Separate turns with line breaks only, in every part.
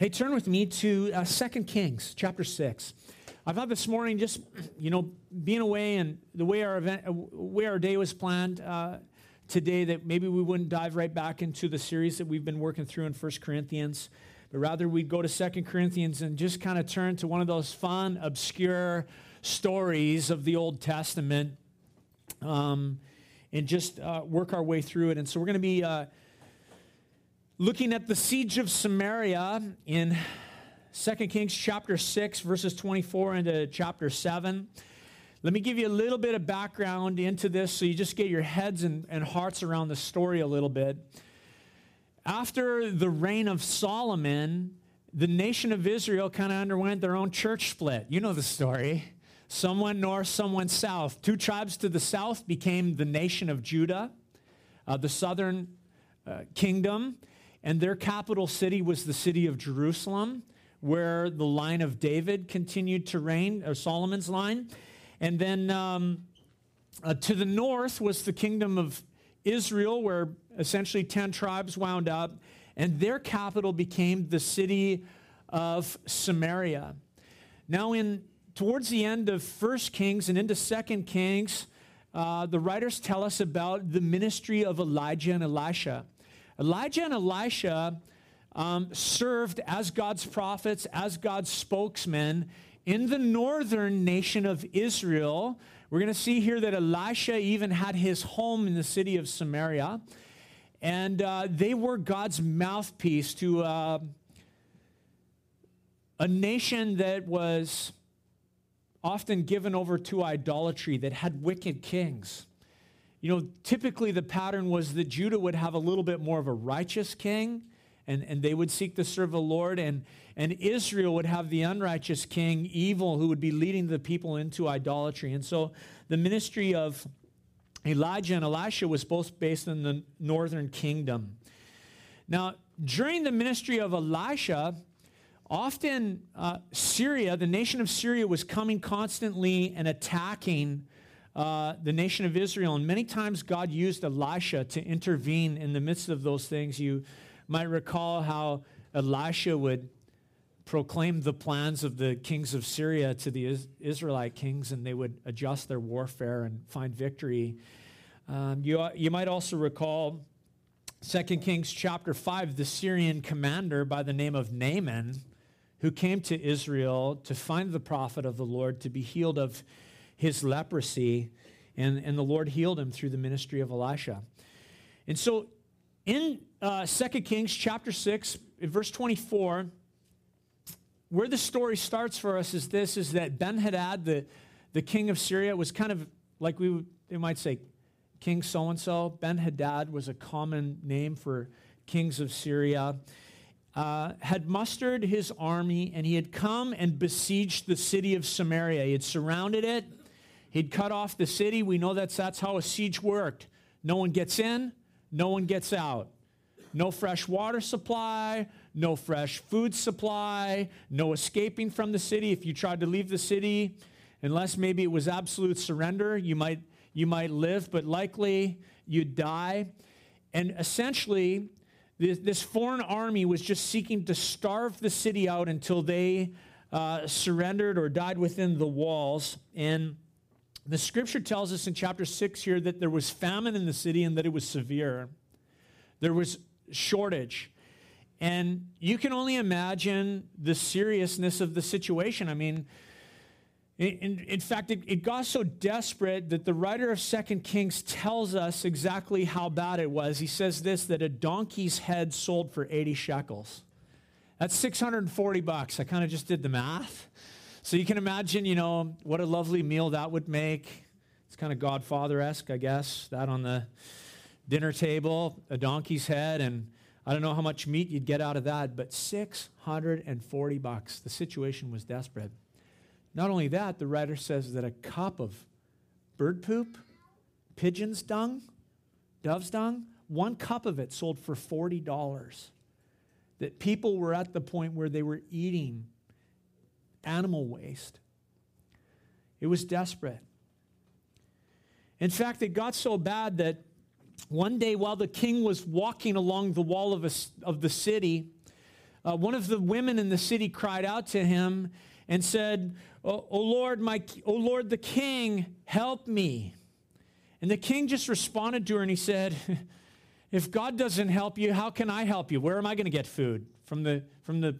Hey, turn with me to uh, 2 Kings chapter 6. I thought this morning, just, you know, being away and the way our event, uh, way our day was planned uh, today, that maybe we wouldn't dive right back into the series that we've been working through in 1 Corinthians, but rather we'd go to 2 Corinthians and just kind of turn to one of those fun, obscure stories of the Old Testament um, and just uh, work our way through it. And so we're going to be uh, looking at the siege of Samaria in 2 Kings chapter 6, verses 24 into chapter 7. Let me give you a little bit of background into this so you just get your heads and, and hearts around the story a little bit. After the reign of Solomon, the nation of Israel kind of underwent their own church split. You know the story. Some went north, some went south. Two tribes to the south became the nation of Judah, uh, the southern uh, kingdom, and their capital city was the city of Jerusalem, where the line of David continued to reign, or Solomon's line. And then um, uh, to the north was the kingdom of Israel, where essentially 10 tribes wound up, and their capital became the city of Samaria. Now, in towards the end of First Kings and into Second Kings, uh, the writers tell us about the ministry of Elijah and Elisha. Elijah and Elisha um, served as God's prophets, as God's spokesmen in the northern nation of Israel. We're going to see here that Elisha even had his home in the city of Samaria. And uh, they were God's mouthpiece to uh, a nation that was often given over to idolatry, that had wicked kings. You know, typically the pattern was that Judah would have a little bit more of a righteous king, and, and they would seek to serve the Lord, and, and Israel would have the unrighteous king, evil, who would be leading the people into idolatry. And so the ministry of Elijah and Elisha was both based in the northern kingdom. Now, during the ministry of Elisha, often uh, Syria, the nation of Syria, was coming constantly and attacking uh, the nation of Israel. And many times God used Elisha to intervene in the midst of those things. You might recall how Elisha would proclaim the plans of the kings of Syria to the Israelite kings, and they would adjust their warfare and find victory. Um, you, you might also recall 2 Kings chapter 5, the Syrian commander by the name of Naaman, who came to Israel to find the prophet of the Lord to be healed of his leprosy, and, and the Lord healed him through the ministry of Elisha. And so in uh, 2 Kings chapter 6, verse 24, where the story starts for us is this, is that Ben-Hadad, the, the king of Syria, was kind of like we they might say, King so-and-so. Ben-Hadad was a common name for kings of Syria. Uh, had mustered his army and he had come and besieged the city of Samaria. He had surrounded it He'd cut off the city. We know that's, that's how a siege worked. No one gets in, no one gets out. No fresh water supply, no fresh food supply, no escaping from the city. If you tried to leave the city, unless maybe it was absolute surrender, you might, you might live, but likely you'd die. And essentially, this, this foreign army was just seeking to starve the city out until they uh, surrendered or died within the walls. And the scripture tells us in chapter 6 here that there was famine in the city and that it was severe. There was shortage. And you can only imagine the seriousness of the situation. I mean, in, in fact, it, it, got so desperate that the writer of Second Kings tells us exactly how bad it was. He says this that a donkey's head sold for 80 shekels. That's 640 bucks. I kind of just did the math. So you can imagine, you know, what a lovely meal that would make. It's kind of Godfather esque, I guess. That on the dinner table, a donkey's head, and I don't know how much meat you'd get out of that, but 640 bucks. The situation was desperate. Not only that, the writer says that a cup of bird poop, pigeon's dung, dove's dung, one cup of it sold for $40. That people were at the point where they were eating animal waste. It was desperate. In fact, it got so bad that one day while the king was walking along the wall of, a, of the city, uh, one of the women in the city cried out to him and said, "O oh, Lord, my, oh Lord, the king, help me." And the king just responded to her and he said, If God doesn't help you, how can I help you? Where am I going to get food? From the, from the,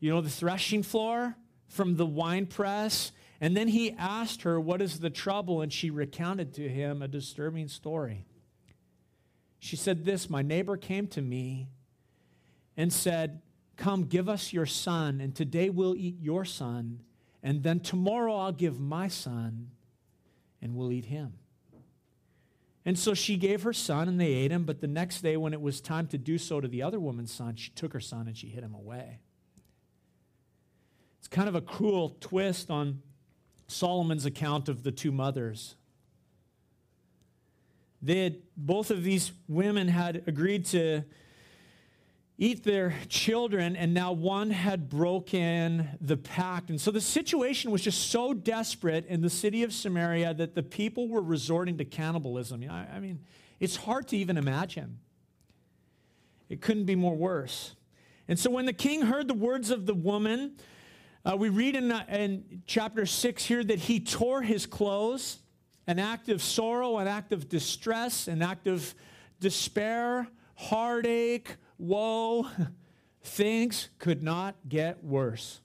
you know, the threshing floor? From the wine press? And then he asked her, What is the trouble? And she recounted to him a disturbing story. She said, This My neighbor came to me and said, Come, give us your son, and today we'll eat your son, and then tomorrow I'll give my son, and we'll eat him. And so she gave her son, and they ate him. But the next day, when it was time to do so to the other woman's son, she took her son and she hid him away. It's kind of a cruel twist on Solomon's account of the two mothers. They had, both of these women had agreed to eat their children, and now one had broken the pact. And so the situation was just so desperate in the city of Samaria that the people were resorting to cannibalism. I mean, it's hard to even imagine. It couldn't be more worse. And so when the king heard the words of the woman, uh, we read in, uh, in chapter 6 here that he tore his clothes, an act of sorrow, an act of distress, an act of despair, heartache, woe, things could not get worse.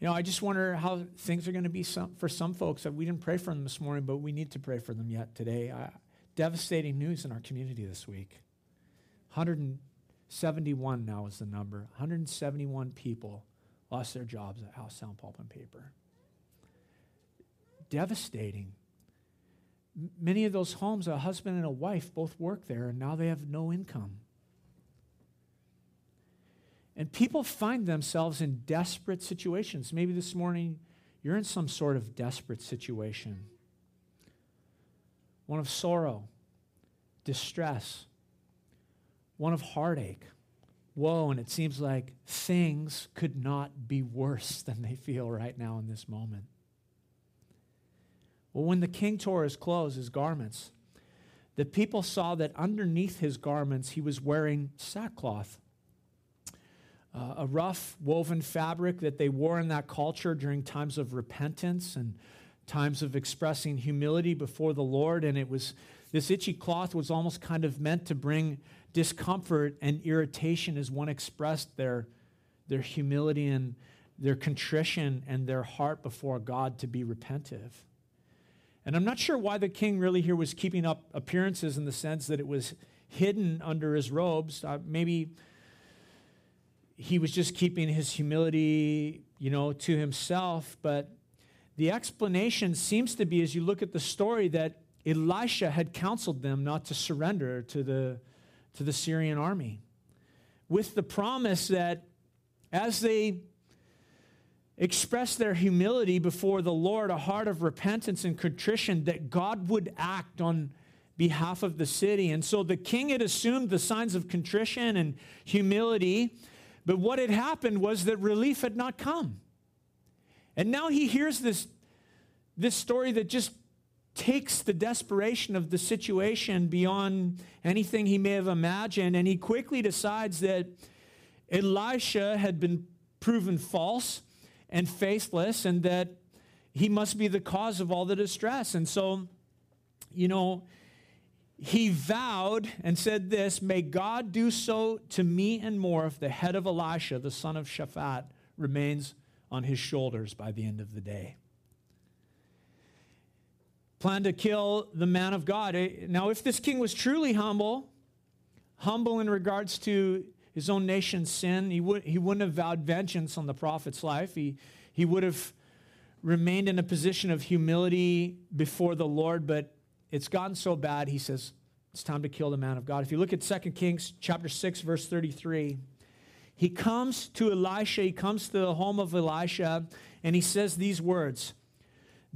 You know, I just wonder how things are going to be some, for some folks. We didn't pray for them this morning, but we need to pray for them yet today. Uh, devastating news in our community this week. 171 now is the number. 171 people lost their jobs at Howe Sound Pulp and Paper. Devastating many of those homes, a husband and a wife both work there, and now they have no income. And people find themselves in desperate situations. Maybe this morning you're in some sort of desperate situation one of sorrow, distress, one of heartache. Woe, and it seems like things could not be worse than they feel right now in this moment. Well, when the king tore his clothes, his garments, the people saw that underneath his garments he was wearing sackcloth, uh, a rough woven fabric that they wore in that culture during times of repentance and times of expressing humility before the Lord. And it was this itchy cloth was almost kind of meant to bring discomfort and irritation as one expressed their, their humility and their contrition and their heart before God to be repentive. And I'm not sure why the king really here was keeping up appearances in the sense that it was hidden under his robes. Uh, maybe he was just keeping his humility, you know, to himself. But the explanation seems to be, as you look at the story, that Elisha had counseled them not to surrender to the, to the Syrian army, with the promise that as they expressed their humility before the Lord, a heart of repentance and contrition, that God would act on behalf of the city. And so the king had assumed the signs of contrition and humility, but what had happened was that relief had not come. And now he hears this, this story that just takes the desperation of the situation beyond anything he may have imagined, and he quickly decides that Elisha had been proven false and faithless and that he must be the cause of all the distress. And so, you know, he vowed and said this May God do so to me and more if the head of Elisha, the son of Shaphat, remains on his shoulders by the end of the day. Plan to kill the man of God. Eh, now, if this king was truly humble, humble in regards to his own nation's sin. He, would, he wouldn't have vowed vengeance on the prophet's life. He, he would have remained in a position of humility before the Lord, but it's gotten so bad, he says, it's time to kill the man of God. If you look at 2 Kings chapter 6, verse 33, he comes to Elisha, he comes to the home of Elisha, and he says these words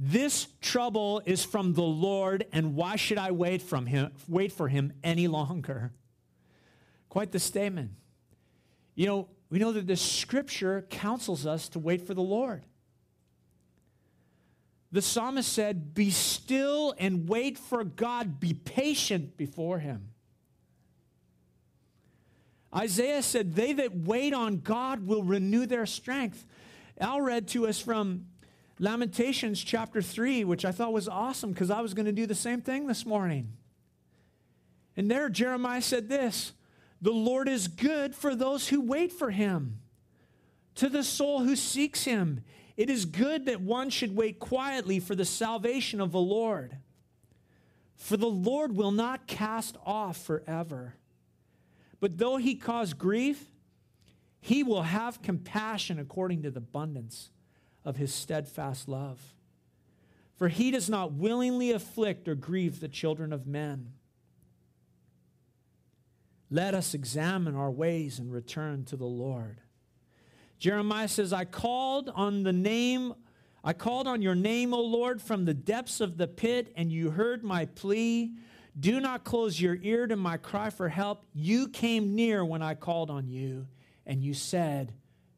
This trouble is from the Lord, and why should I wait from him wait for him any longer? Quite the statement. You know, we know that the scripture counsels us to wait for the Lord. The psalmist said, Be still and wait for God, be patient before him. Isaiah said, They that wait on God will renew their strength. Al read to us from Lamentations chapter 3, which I thought was awesome because I was going to do the same thing this morning. And there, Jeremiah said this The Lord is good for those who wait for him, to the soul who seeks him. It is good that one should wait quietly for the salvation of the Lord. For the Lord will not cast off forever. But though he cause grief, he will have compassion according to the abundance of his steadfast love. For he does not willingly afflict or grieve the children of men. Let us examine our ways and return to the Lord. Jeremiah says, I called on the name I called on your name, O Lord, from the depths of the pit, and you heard my plea. Do not close your ear to my cry for help. You came near when I called on you, and you said,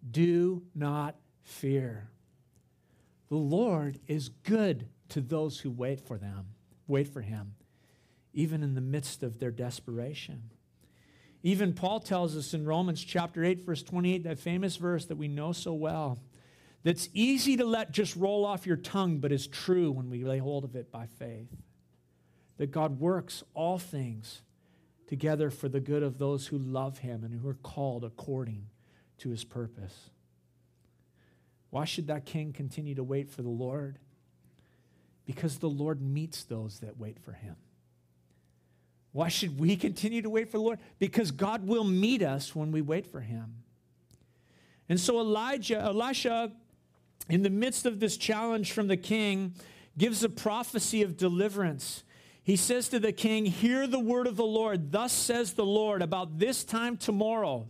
Do not fear. The Lord is good to those who wait for them, wait for him, even in the midst of their desperation. Even Paul tells us in Romans chapter 8, verse 28, that famous verse that we know so well that's easy to let just roll off your tongue, but is true when we lay hold of it by faith. That God works all things together for the good of those who love him and who are called according to his purpose. Why should that king continue to wait for the Lord? Because the Lord meets those that wait for him. Why should we continue to wait for the Lord? Because God will meet us when we wait for him. And so Elijah, Elisha in the midst of this challenge from the king, gives a prophecy of deliverance. He says to the king, Hear the word of the Lord. Thus says the Lord, about this time tomorrow,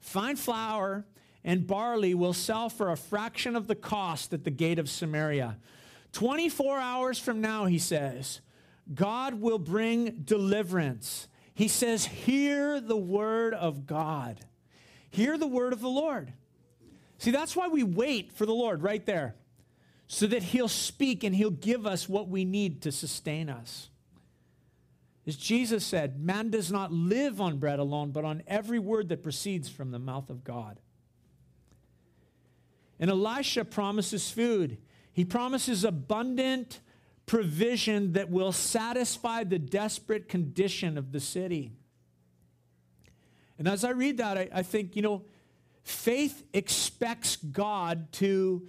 find flour and barley will sell for a fraction of the cost at the gate of Samaria. 24 hours from now, he says, God will bring deliverance. He says, Hear the word of God. Hear the word of the Lord. See, that's why we wait for the Lord right there, so that He'll speak and He'll give us what we need to sustain us. As Jesus said, man does not live on bread alone, but on every word that proceeds from the mouth of God. And Elisha promises food. He promises abundant provision that will satisfy the desperate condition of the city. And as I read that, I, I think, you know, Faith expects God to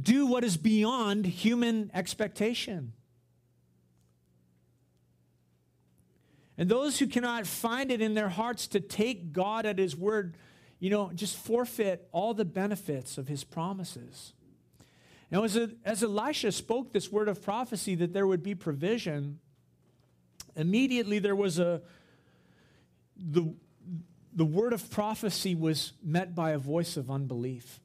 do what is beyond human expectation. And those who cannot find it in their hearts to take God at His word, you know, just forfeit all the benefits of His promises. Now, as, as Elisha spoke this word of prophecy that there would be provision, immediately there was a, the, the word of prophecy was met by a voice of unbelief.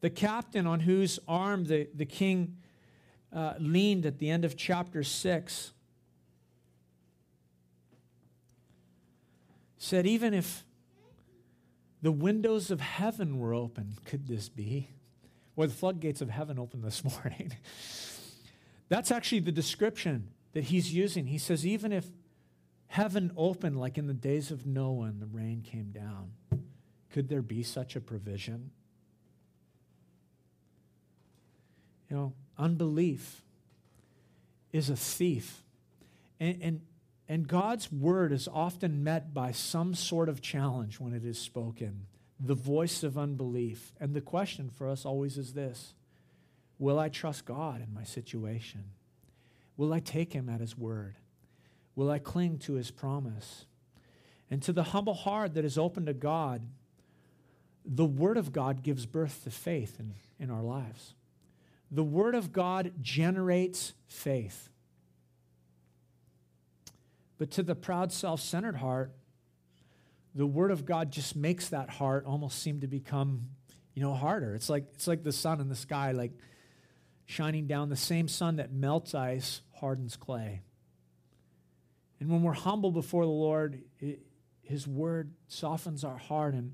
The captain on whose arm the, the king uh, leaned at the end of chapter 6 said, Even if the windows of heaven were open, could this be? Or the floodgates of heaven opened this morning. That's actually the description that he's using. He says, Even if heaven opened like in the days of Noah and the rain came down. Could there be such a provision? You know, unbelief is a thief. And, and, and God's word is often met by some sort of challenge when it is spoken the voice of unbelief. And the question for us always is this Will I trust God in my situation? Will I take him at his word? Will I cling to his promise? And to the humble heart that is open to God, the Word of God gives birth to faith in, in our lives. The Word of God generates faith. But to the proud, self centered heart, the Word of God just makes that heart almost seem to become, you know, harder. It's like, it's like the sun in the sky, like shining down. The same sun that melts ice hardens clay. And when we're humble before the Lord, it, His word softens our heart and,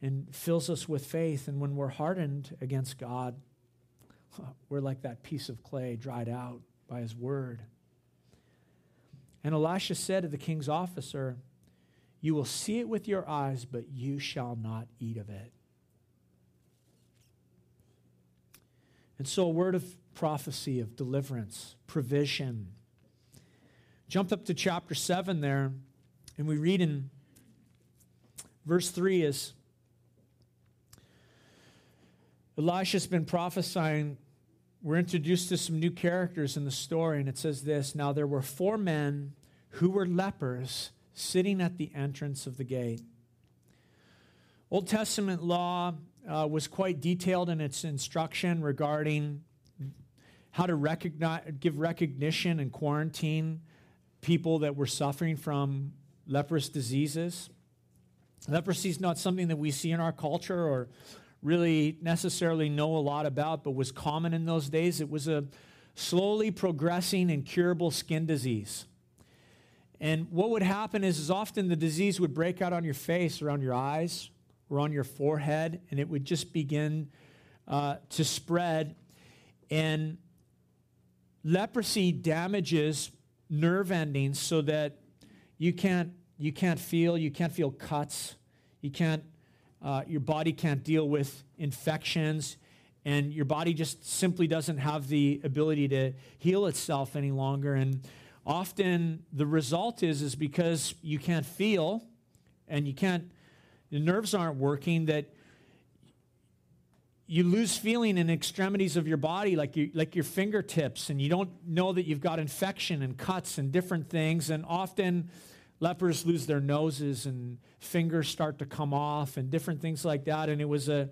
and fills us with faith. And when we're hardened against God, we're like that piece of clay dried out by His word. And Elisha said to the king's officer, You will see it with your eyes, but you shall not eat of it. And so, a word of prophecy, of deliverance, provision. Jump up to chapter 7 there, and we read in verse 3 is Elisha's been prophesying. We're introduced to some new characters in the story, and it says this Now there were four men who were lepers sitting at the entrance of the gate. Old Testament law uh, was quite detailed in its instruction regarding how to recognize, give recognition and quarantine people that were suffering from leprous diseases. Leprosy is not something that we see in our culture or really necessarily know a lot about, but was common in those days. It was a slowly progressing and curable skin disease. And what would happen is, is often the disease would break out on your face, around your eyes, or on your forehead, and it would just begin uh, to spread. And leprosy damages nerve endings so that you can't you can't feel you can't feel cuts you can't uh, your body can't deal with infections and your body just simply doesn't have the ability to heal itself any longer. And often the result is is because you can't feel and you can't the nerves aren't working that you lose feeling in extremities of your body like, you, like your fingertips and you don't know that you've got infection and cuts and different things. And often lepers lose their noses and fingers start to come off and different things like that. And it was a,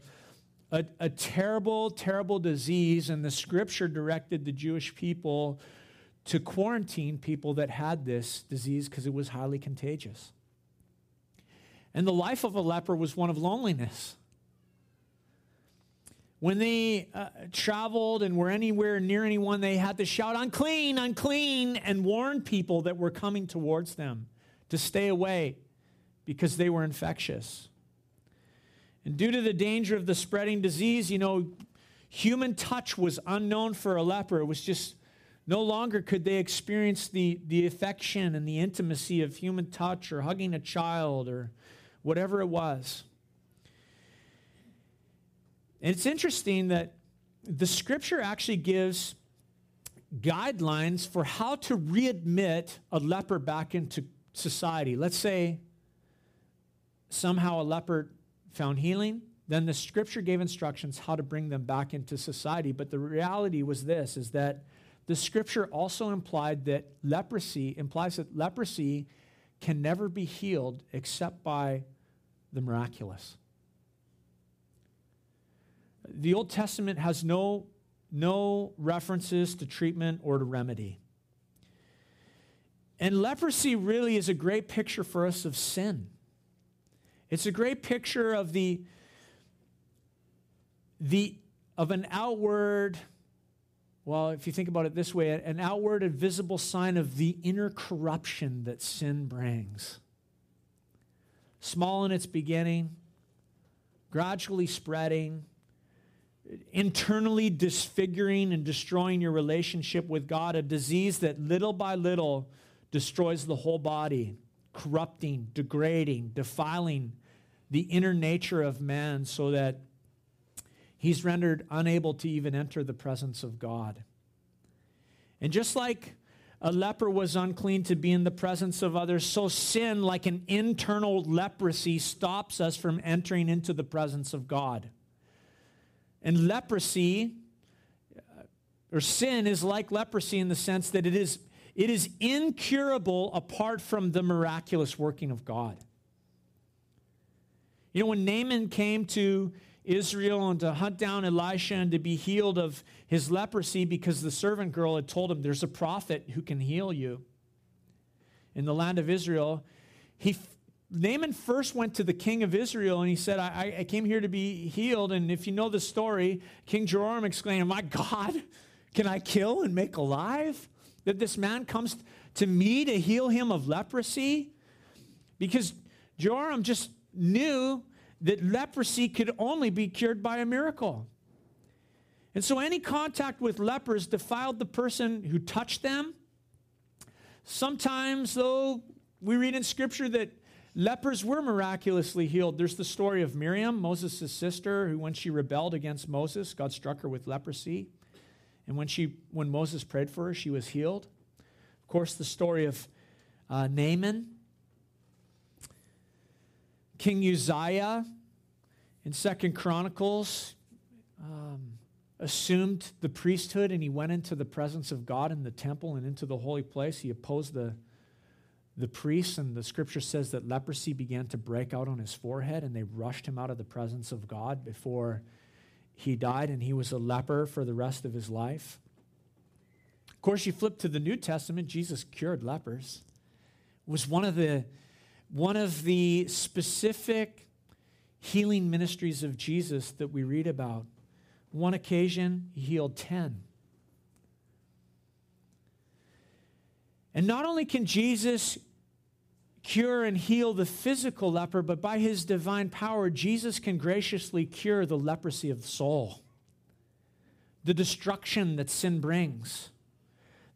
a, a terrible terrible disease. And the scripture directed the jewish people to quarantine people that had this disease because it was highly contagious. And the life of a leper was one of loneliness. When they uh, traveled and were anywhere near anyone, they had to shout, unclean, unclean, and warn people that were coming towards them to stay away because they were infectious. And due to the danger of the spreading disease, you know, human touch was unknown for a leper. It was just no longer could they experience the, the affection and the intimacy of human touch or hugging a child or whatever it was. And it's interesting that the scripture actually gives guidelines for how to readmit a leper back into society. Let's say somehow a leper found healing, then the scripture gave instructions how to bring them back into society. But the reality was this is that the scripture also implied that leprosy implies that leprosy can never be healed except by the miraculous. The Old Testament has no, no references to treatment or to remedy. And leprosy really is a great picture for us of sin. It's a great picture of the, the of an outward, well, if you think about it this way, an outward and visible sign of the inner corruption that sin brings. Small in its beginning, gradually spreading, internally disfiguring and destroying your relationship with God, a disease that little by little destroys the whole body, corrupting, degrading, defiling the inner nature of man so that he's rendered unable to even enter the presence of God. And just like a leper was unclean to be in the presence of others, so sin, like an internal leprosy, stops us from entering into the presence of God. And leprosy, or sin, is like leprosy in the sense that it is, it is incurable apart from the miraculous working of God. You know, when Naaman came to Israel and to hunt down Elisha and to be healed of his leprosy because the servant girl had told him, There's a prophet who can heal you in the land of Israel, he Naaman first went to the king of Israel and he said, I, I came here to be healed. And if you know the story, King Jehoram exclaimed, My God, can I kill and make alive? That this man comes to me to heal him of leprosy? Because Joram just knew that leprosy could only be cured by a miracle. And so any contact with lepers defiled the person who touched them. Sometimes, though, we read in Scripture that lepers were miraculously healed. There's the story of Miriam, Moses' sister, who, when she rebelled against Moses, God struck her with leprosy. And when, she, when Moses prayed for her, she was healed. Of course, the story of uh, Naaman, King Uzziah in Second Chronicles um, assumed the priesthood and he went into the presence of God in the temple and into the holy place. He opposed the, the priests, and the scripture says that leprosy began to break out on his forehead, and they rushed him out of the presence of God before he died, and he was a leper for the rest of his life. Of course, you flip to the New Testament, Jesus cured lepers. It was one of the one of the specific healing ministries of Jesus that we read about. One occasion, he healed 10. And not only can Jesus cure and heal the physical leper, but by his divine power, Jesus can graciously cure the leprosy of the soul, the destruction that sin brings.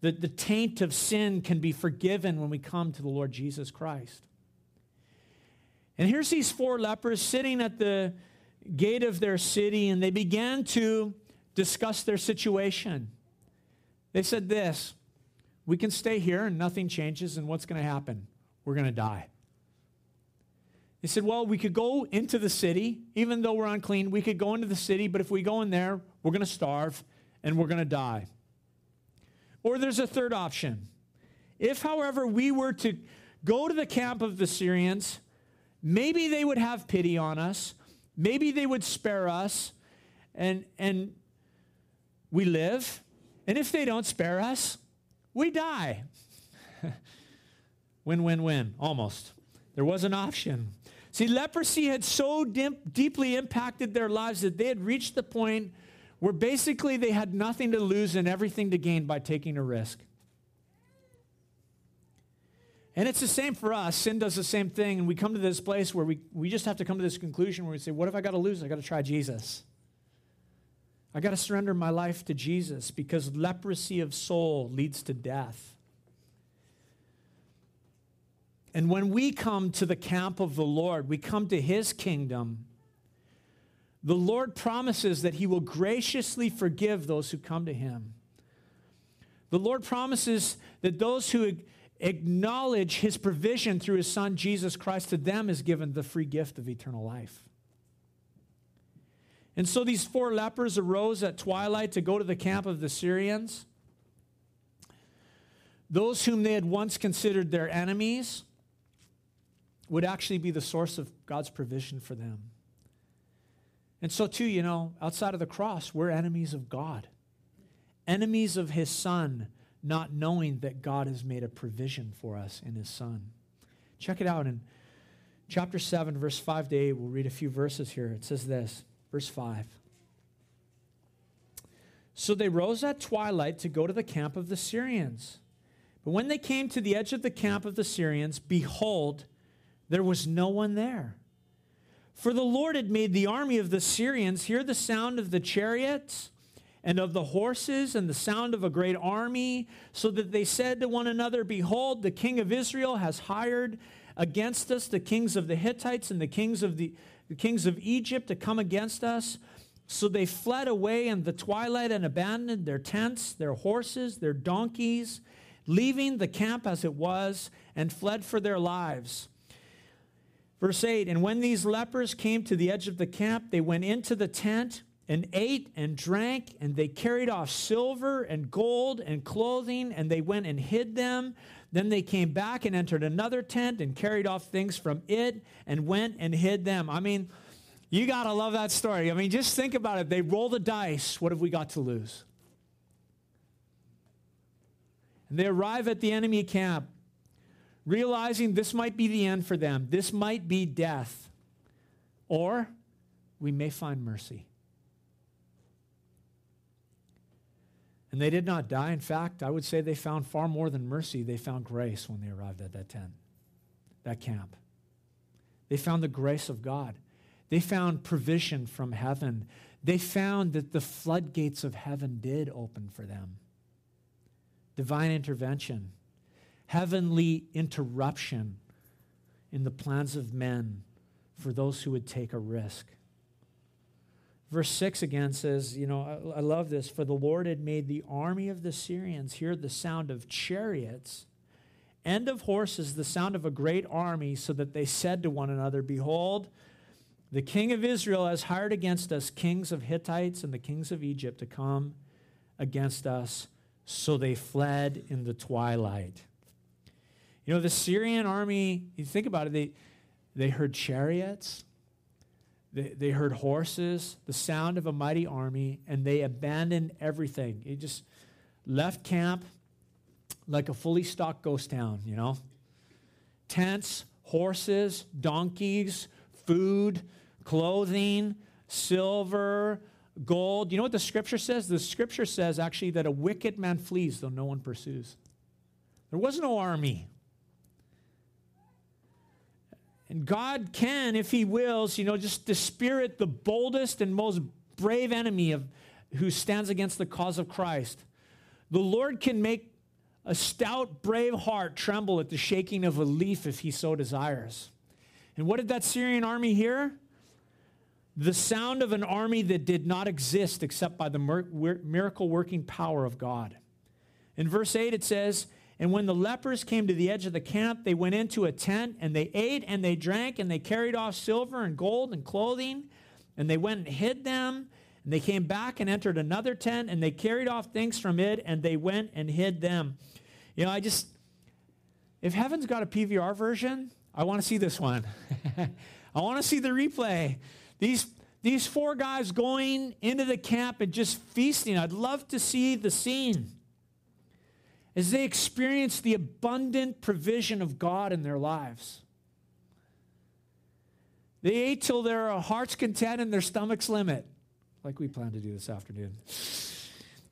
The, the taint of sin can be forgiven when we come to the Lord Jesus Christ. And here's these four lepers sitting at the gate of their city, and they began to discuss their situation. They said this We can stay here and nothing changes, and what's going to happen? We're going to die. They said, Well, we could go into the city, even though we're unclean, we could go into the city, but if we go in there, we're going to starve and we're going to die. Or there's a third option. If, however, we were to go to the camp of the Syrians, maybe they would have pity on us. Maybe they would spare us and, and we live. And if they don't spare us, we die. win, win, win, almost. There was an option. See, leprosy had so deeply impacted their lives that they had reached the point where basically they had nothing to lose and everything to gain by taking a risk. And it's the same for us. Sin does the same thing. And we come to this place where we, we just have to come to this conclusion where we say, What if I got to lose? I got to try Jesus. I got to surrender my life to Jesus because leprosy of soul leads to death. And when we come to the camp of the Lord, we come to his kingdom, the Lord promises that he will graciously forgive those who come to him. The Lord promises that those who acknowledge his provision through his son Jesus Christ, to them is given the free gift of eternal life. And so these four lepers arose at twilight to go to the camp of the Syrians. Those whom they had once considered their enemies would actually be the source of God's provision for them. And so, too, you know, outside of the cross, we're enemies of God, enemies of his son not knowing that God has made a provision for us in his Son. Check it out in chapter 7, verse 5 to 8. We'll read a few verses here. It says this, verse 5. So they rose at twilight to go to the camp of the Syrians. But when they came to the edge of the camp of the Syrians, behold, there was no one there. For the Lord had made the army of the Syrians hear the sound of the chariots and of the horses and the sound of a great army, so that they said to one another, Behold, the king of Israel has hired against us the kings of the Hittites and the kings of the, the kings of Egypt to come against us. So they fled away in the twilight and abandoned their tents, their horses, their donkeys, leaving the camp as it was, and fled for their lives. Verse 8 And when these lepers came to the edge of the camp, they went into the tent and ate and drank, and they carried off silver and gold and clothing, and they went and hid them. Then they came back and entered another tent and carried off things from it and went and hid them. I mean, you got to love that story. I mean, just think about it. They roll the dice. What have we got to lose? And they arrive at the enemy camp, realizing this might be the end for them. This might be death. Or we may find mercy. And they did not die. In fact, I would say they found far more than mercy. They found grace when they arrived at that tent, that camp. They found the grace of God. They found provision from heaven. They found that the floodgates of heaven did open for them. Divine intervention, heavenly interruption in the plans of men for those who would take a risk. Verse 6 again says, You know, I, I, love this. For the Lord had made the army of the Syrians hear the sound of chariots and of horses, the sound of a great army, so that they said to one another, Behold, the king of Israel has hired against us kings of Hittites and the kings of Egypt to come against us. So they fled in the twilight. You know, the Syrian army, you think about it, they, they heard chariots, they, they heard horses, the sound of a mighty army, and they abandoned everything. They just left camp like a fully stocked ghost town, you know? Tents, horses, donkeys, food, clothing, silver, gold. You know what the scripture says? The scripture says actually that a wicked man flees though no one pursues. There was no army. And God can, if He wills, you know, just dispirit the boldest and most brave enemy of who stands against the cause of Christ. The Lord can make a stout, brave heart tremble at the shaking of a leaf if He so desires. And what did that Syrian army hear? The sound of an army that did not exist except by the miracle working power of God. In verse 8, it says, and when the lepers came to the edge of the camp, they went into a tent and they ate and they drank and they carried off silver and gold and clothing and they went and hid them. And they came back and entered another tent and they carried off things from it and they went and hid them. You know, I just, if heaven's got a PVR version, I want to see this one. I want to see the replay. These, these four guys going into the camp and just feasting. I'd love to see the scene as they experience the abundant provision of God in their lives. They ate till their heart's content and their stomach's limit, like we plan to do this afternoon.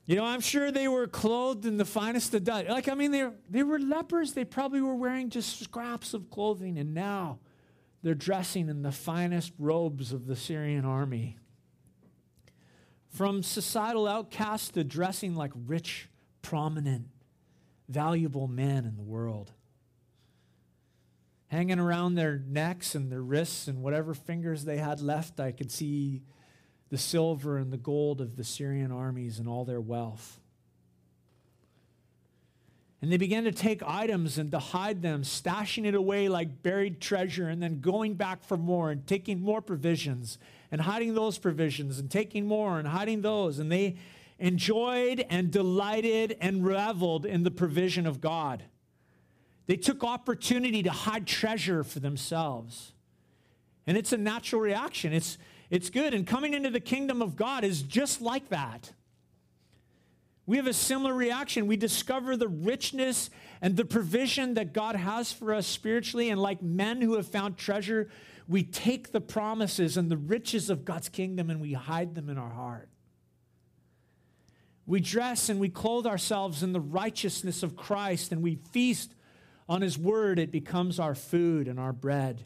You know, I'm sure they were clothed in the finest of dust. Like, I mean, they, they were lepers. They probably were wearing just scraps of clothing, and now they're dressing in the finest robes of the Syrian army. From societal outcasts to dressing like rich, prominent valuable men in the world. Hanging around their necks and their wrists and whatever fingers they had left, I could see the silver and the gold of the Syrian armies and all their wealth. And they began to take items and to hide them, stashing it away like buried treasure, and then going back for more and taking more provisions and hiding those provisions and taking more and hiding those. And they enjoyed and delighted and reveled in the provision of God. They took opportunity to hide treasure for themselves. And it's a natural reaction. It's, it's good. And coming into the kingdom of God is just like that. We have a similar reaction. We discover the richness and the provision that God has for us spiritually. And like men who have found treasure, we take the promises and the riches of God's kingdom and we hide them in our heart. We dress and we clothe ourselves in the righteousness of Christ and we feast on His Word. It becomes our food and our bread.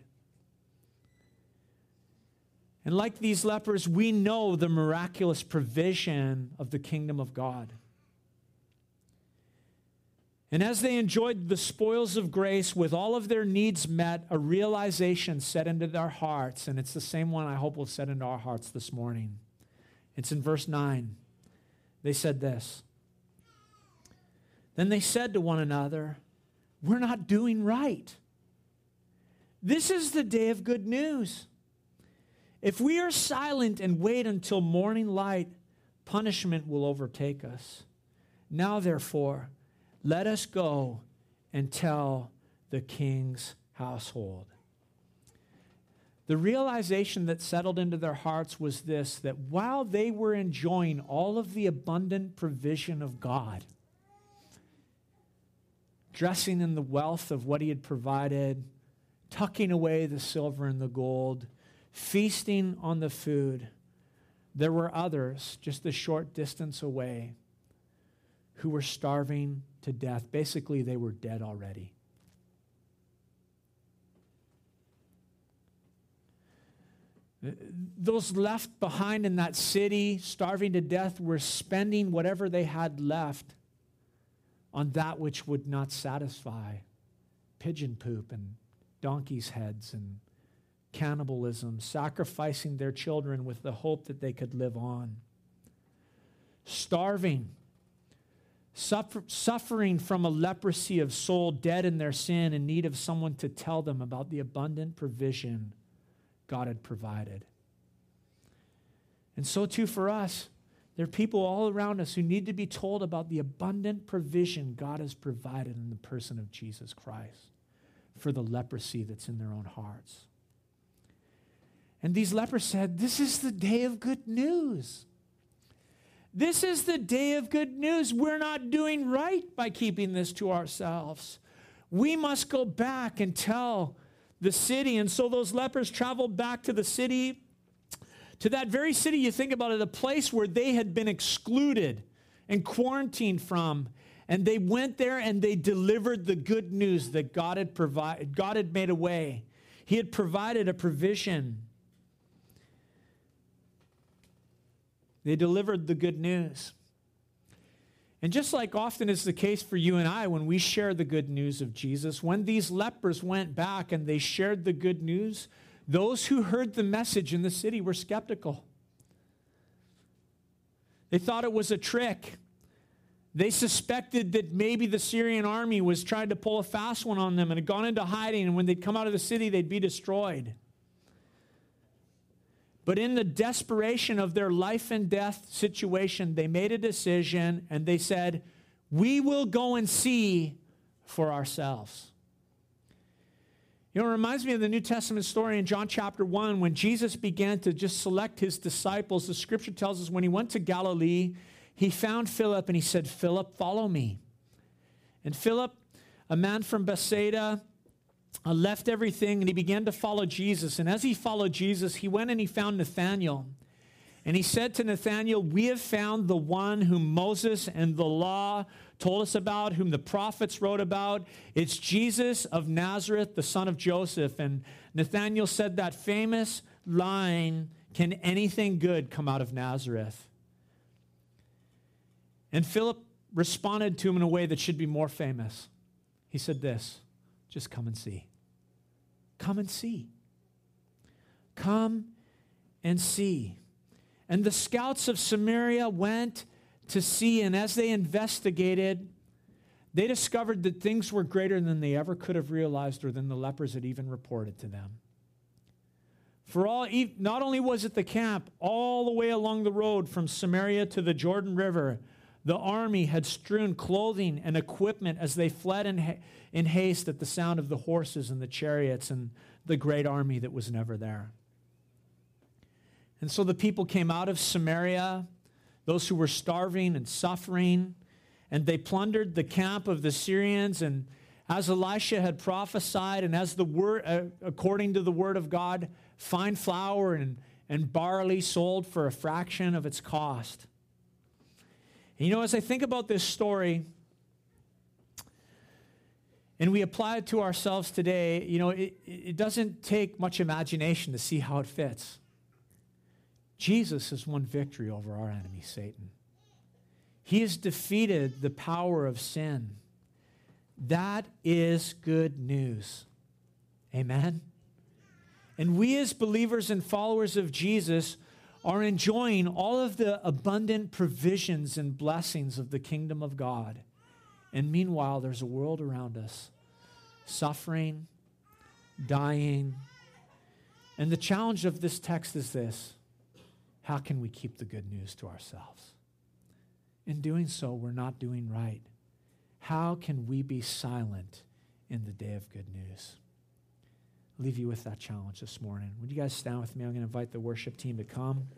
And like these lepers, we know the miraculous provision of the kingdom of God. And as they enjoyed the spoils of grace with all of their needs met, a realization set into their hearts, and it's the same one I hope will set into our hearts this morning. It's in verse 9 they said this. Then they said to one another, We're not doing right. This is the day of good news. If we are silent and wait until morning light, punishment will overtake us. Now, therefore, let us go and tell the king's household. The realization that settled into their hearts was this that while they were enjoying all of the abundant provision of God, dressing in the wealth of what He had provided, tucking away the silver and the gold, feasting on the food, there were others just a short distance away who were starving to death. Basically, they were dead already. Those left behind in that city, starving to death, were spending whatever they had left on that which would not satisfy pigeon poop and donkeys' heads and cannibalism, sacrificing their children with the hope that they could live on, starving, suffer, suffering from a leprosy of soul, dead in their sin, in need of someone to tell them about the abundant provision God had provided. And so, too, for us, there are people all around us who need to be told about the abundant provision God has provided in the person of Jesus Christ for the leprosy that's in their own hearts. And these lepers said, This is the day of good news. This is the day of good news. We're not doing right by keeping this to ourselves. We must go back and tell the city. And so those lepers traveled back to the city, to that very city, you think about it, a place where they had been excluded and quarantined from. And they went there and they delivered the good news that God had provided. God had made a way. He had provided a provision. They delivered the good news. And just like often is the case for you and I when we share the good news of Jesus, when these lepers went back and they shared the good news, those who heard the message in the city were skeptical. They thought it was a trick. They suspected that maybe the Syrian army was trying to pull a fast one on them and had gone into hiding, and when they'd come out of the city, they'd be destroyed. But in the desperation of their life and death situation, they made a decision and they said, We will go and see for ourselves. You know, it reminds me of the New Testament story in John chapter 1 when Jesus began to just select his disciples. The scripture tells us when he went to Galilee, he found Philip and he said, Philip, follow me. And Philip, a man from Bethsaida, uh, left everything and he began to follow Jesus. And as he followed Jesus, he went and he found Nathanael. And he said to Nathanael, We have found the one whom Moses and the law told us about, whom the prophets wrote about. It's Jesus of Nazareth, the son of Joseph. And Nathanael said that famous line Can anything good come out of Nazareth? And Philip responded to him in a way that should be more famous. He said this just come and see. Come and see. Come and see. And the scouts of Samaria went to see, and as they investigated, they discovered that things were greater than they ever could have realized or than the lepers had even reported to them. For all, not only was it the camp, all the way along the road from Samaria to the Jordan River, the army had strewn clothing and equipment as they fled in, ha- in haste at the sound of the horses and the chariots and the great army that was never there. And so the people came out of Samaria, those who were starving and suffering, and they plundered the camp of the Syrians. And as Elisha had prophesied, and as the word, uh, according to the word of God, fine flour and, and barley sold for a fraction of its cost. And you know, as I think about this story, and we apply it to ourselves today, you know, it, it doesn't take much imagination to see how it fits. Jesus has won victory over our enemy, Satan. He has defeated the power of sin. That is good news. Amen. And we, as believers and followers of Jesus, are enjoying all of the abundant provisions and blessings of the kingdom of God. And meanwhile, there's a world around us suffering, dying. And the challenge of this text is this how can we keep the good news to ourselves? In doing so, we're not doing right. How can we be silent in the day of good news? Leave you with that challenge this morning. Would you guys stand with me? I'm going to invite the worship team to come.